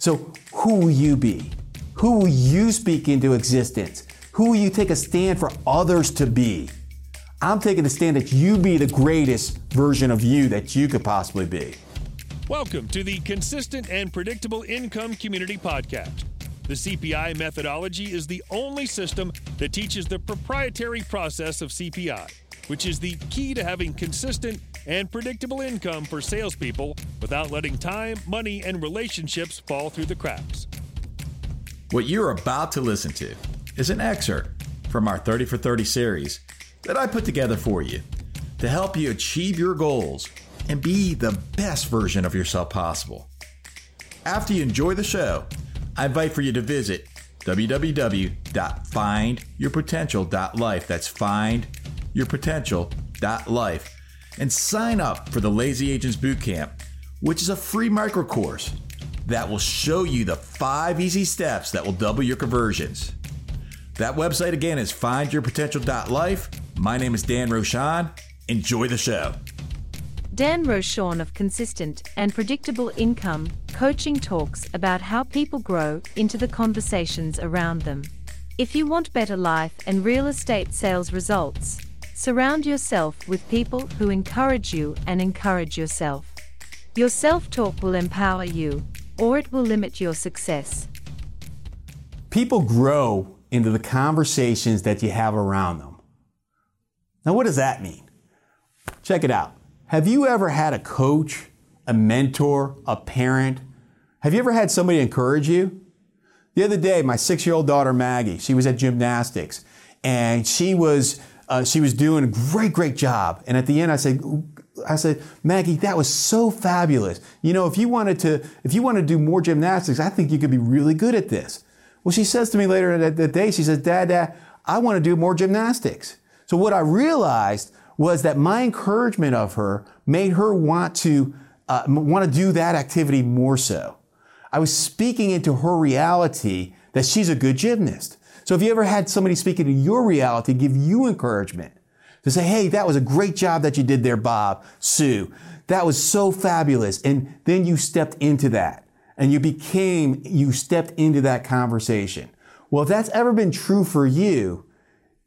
So, who will you be? Who will you speak into existence? Who will you take a stand for others to be? I'm taking a stand that you be the greatest version of you that you could possibly be. Welcome to the Consistent and Predictable Income Community Podcast. The CPI methodology is the only system that teaches the proprietary process of CPI, which is the key to having consistent and predictable income for salespeople without letting time, money, and relationships fall through the cracks. What you're about to listen to is an excerpt from our 30 for 30 series that I put together for you to help you achieve your goals and be the best version of yourself possible. After you enjoy the show, I invite for you to visit www.findyourpotential.life. That's findyourpotential.life and sign up for the Lazy Agents Bootcamp, which is a free micro course that will show you the five easy steps that will double your conversions. That website again is findyourpotential.life. My name is Dan Rochon. Enjoy the show. Dan Rochon of Consistent and Predictable Income Coaching talks about how people grow into the conversations around them. If you want better life and real estate sales results, surround yourself with people who encourage you and encourage yourself. Your self talk will empower you or it will limit your success. People grow into the conversations that you have around them. Now, what does that mean? Check it out. Have you ever had a coach, a mentor, a parent? Have you ever had somebody encourage you? The other day, my six year old daughter Maggie, she was at gymnastics and she was, uh, she was doing a great, great job. And at the end, I said, I said, Maggie, that was so fabulous. You know, if you wanted to, if you want to do more gymnastics, I think you could be really good at this. Well, she says to me later that, the day, she says, Dad, Dad, I want to do more gymnastics. So what I realized was that my encouragement of her made her want to uh, want to do that activity more so. I was speaking into her reality that she's a good gymnast. So if you ever had somebody speak into your reality, give you encouragement, to say, hey, that was a great job that you did there, Bob, Sue. That was so fabulous. And then you stepped into that and you became, you stepped into that conversation. Well, if that's ever been true for you,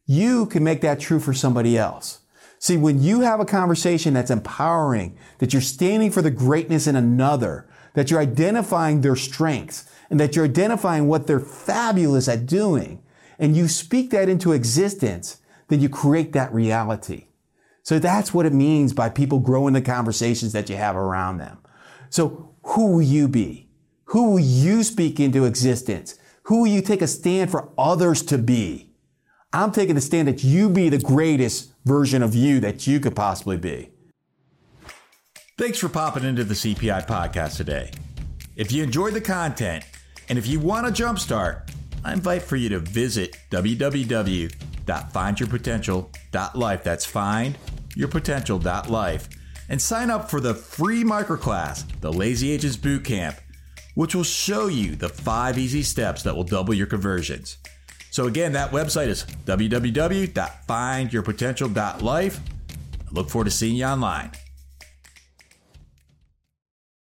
you can make that true for somebody else. See, when you have a conversation that's empowering, that you're standing for the greatness in another, that you're identifying their strengths, and that you're identifying what they're fabulous at doing, and you speak that into existence, then you create that reality. So that's what it means by people growing the conversations that you have around them. So who will you be? Who will you speak into existence? Who will you take a stand for others to be? I'm taking the stand that you be the greatest version of you that you could possibly be. Thanks for popping into the CPI podcast today. If you enjoyed the content and if you want a jumpstart, I invite for you to visit www.findyourpotential.life. That's findyourpotential.life. And sign up for the free microclass, the Lazy Agents Bootcamp, which will show you the five easy steps that will double your conversions. So, again, that website is www.findyourpotential.life. I look forward to seeing you online.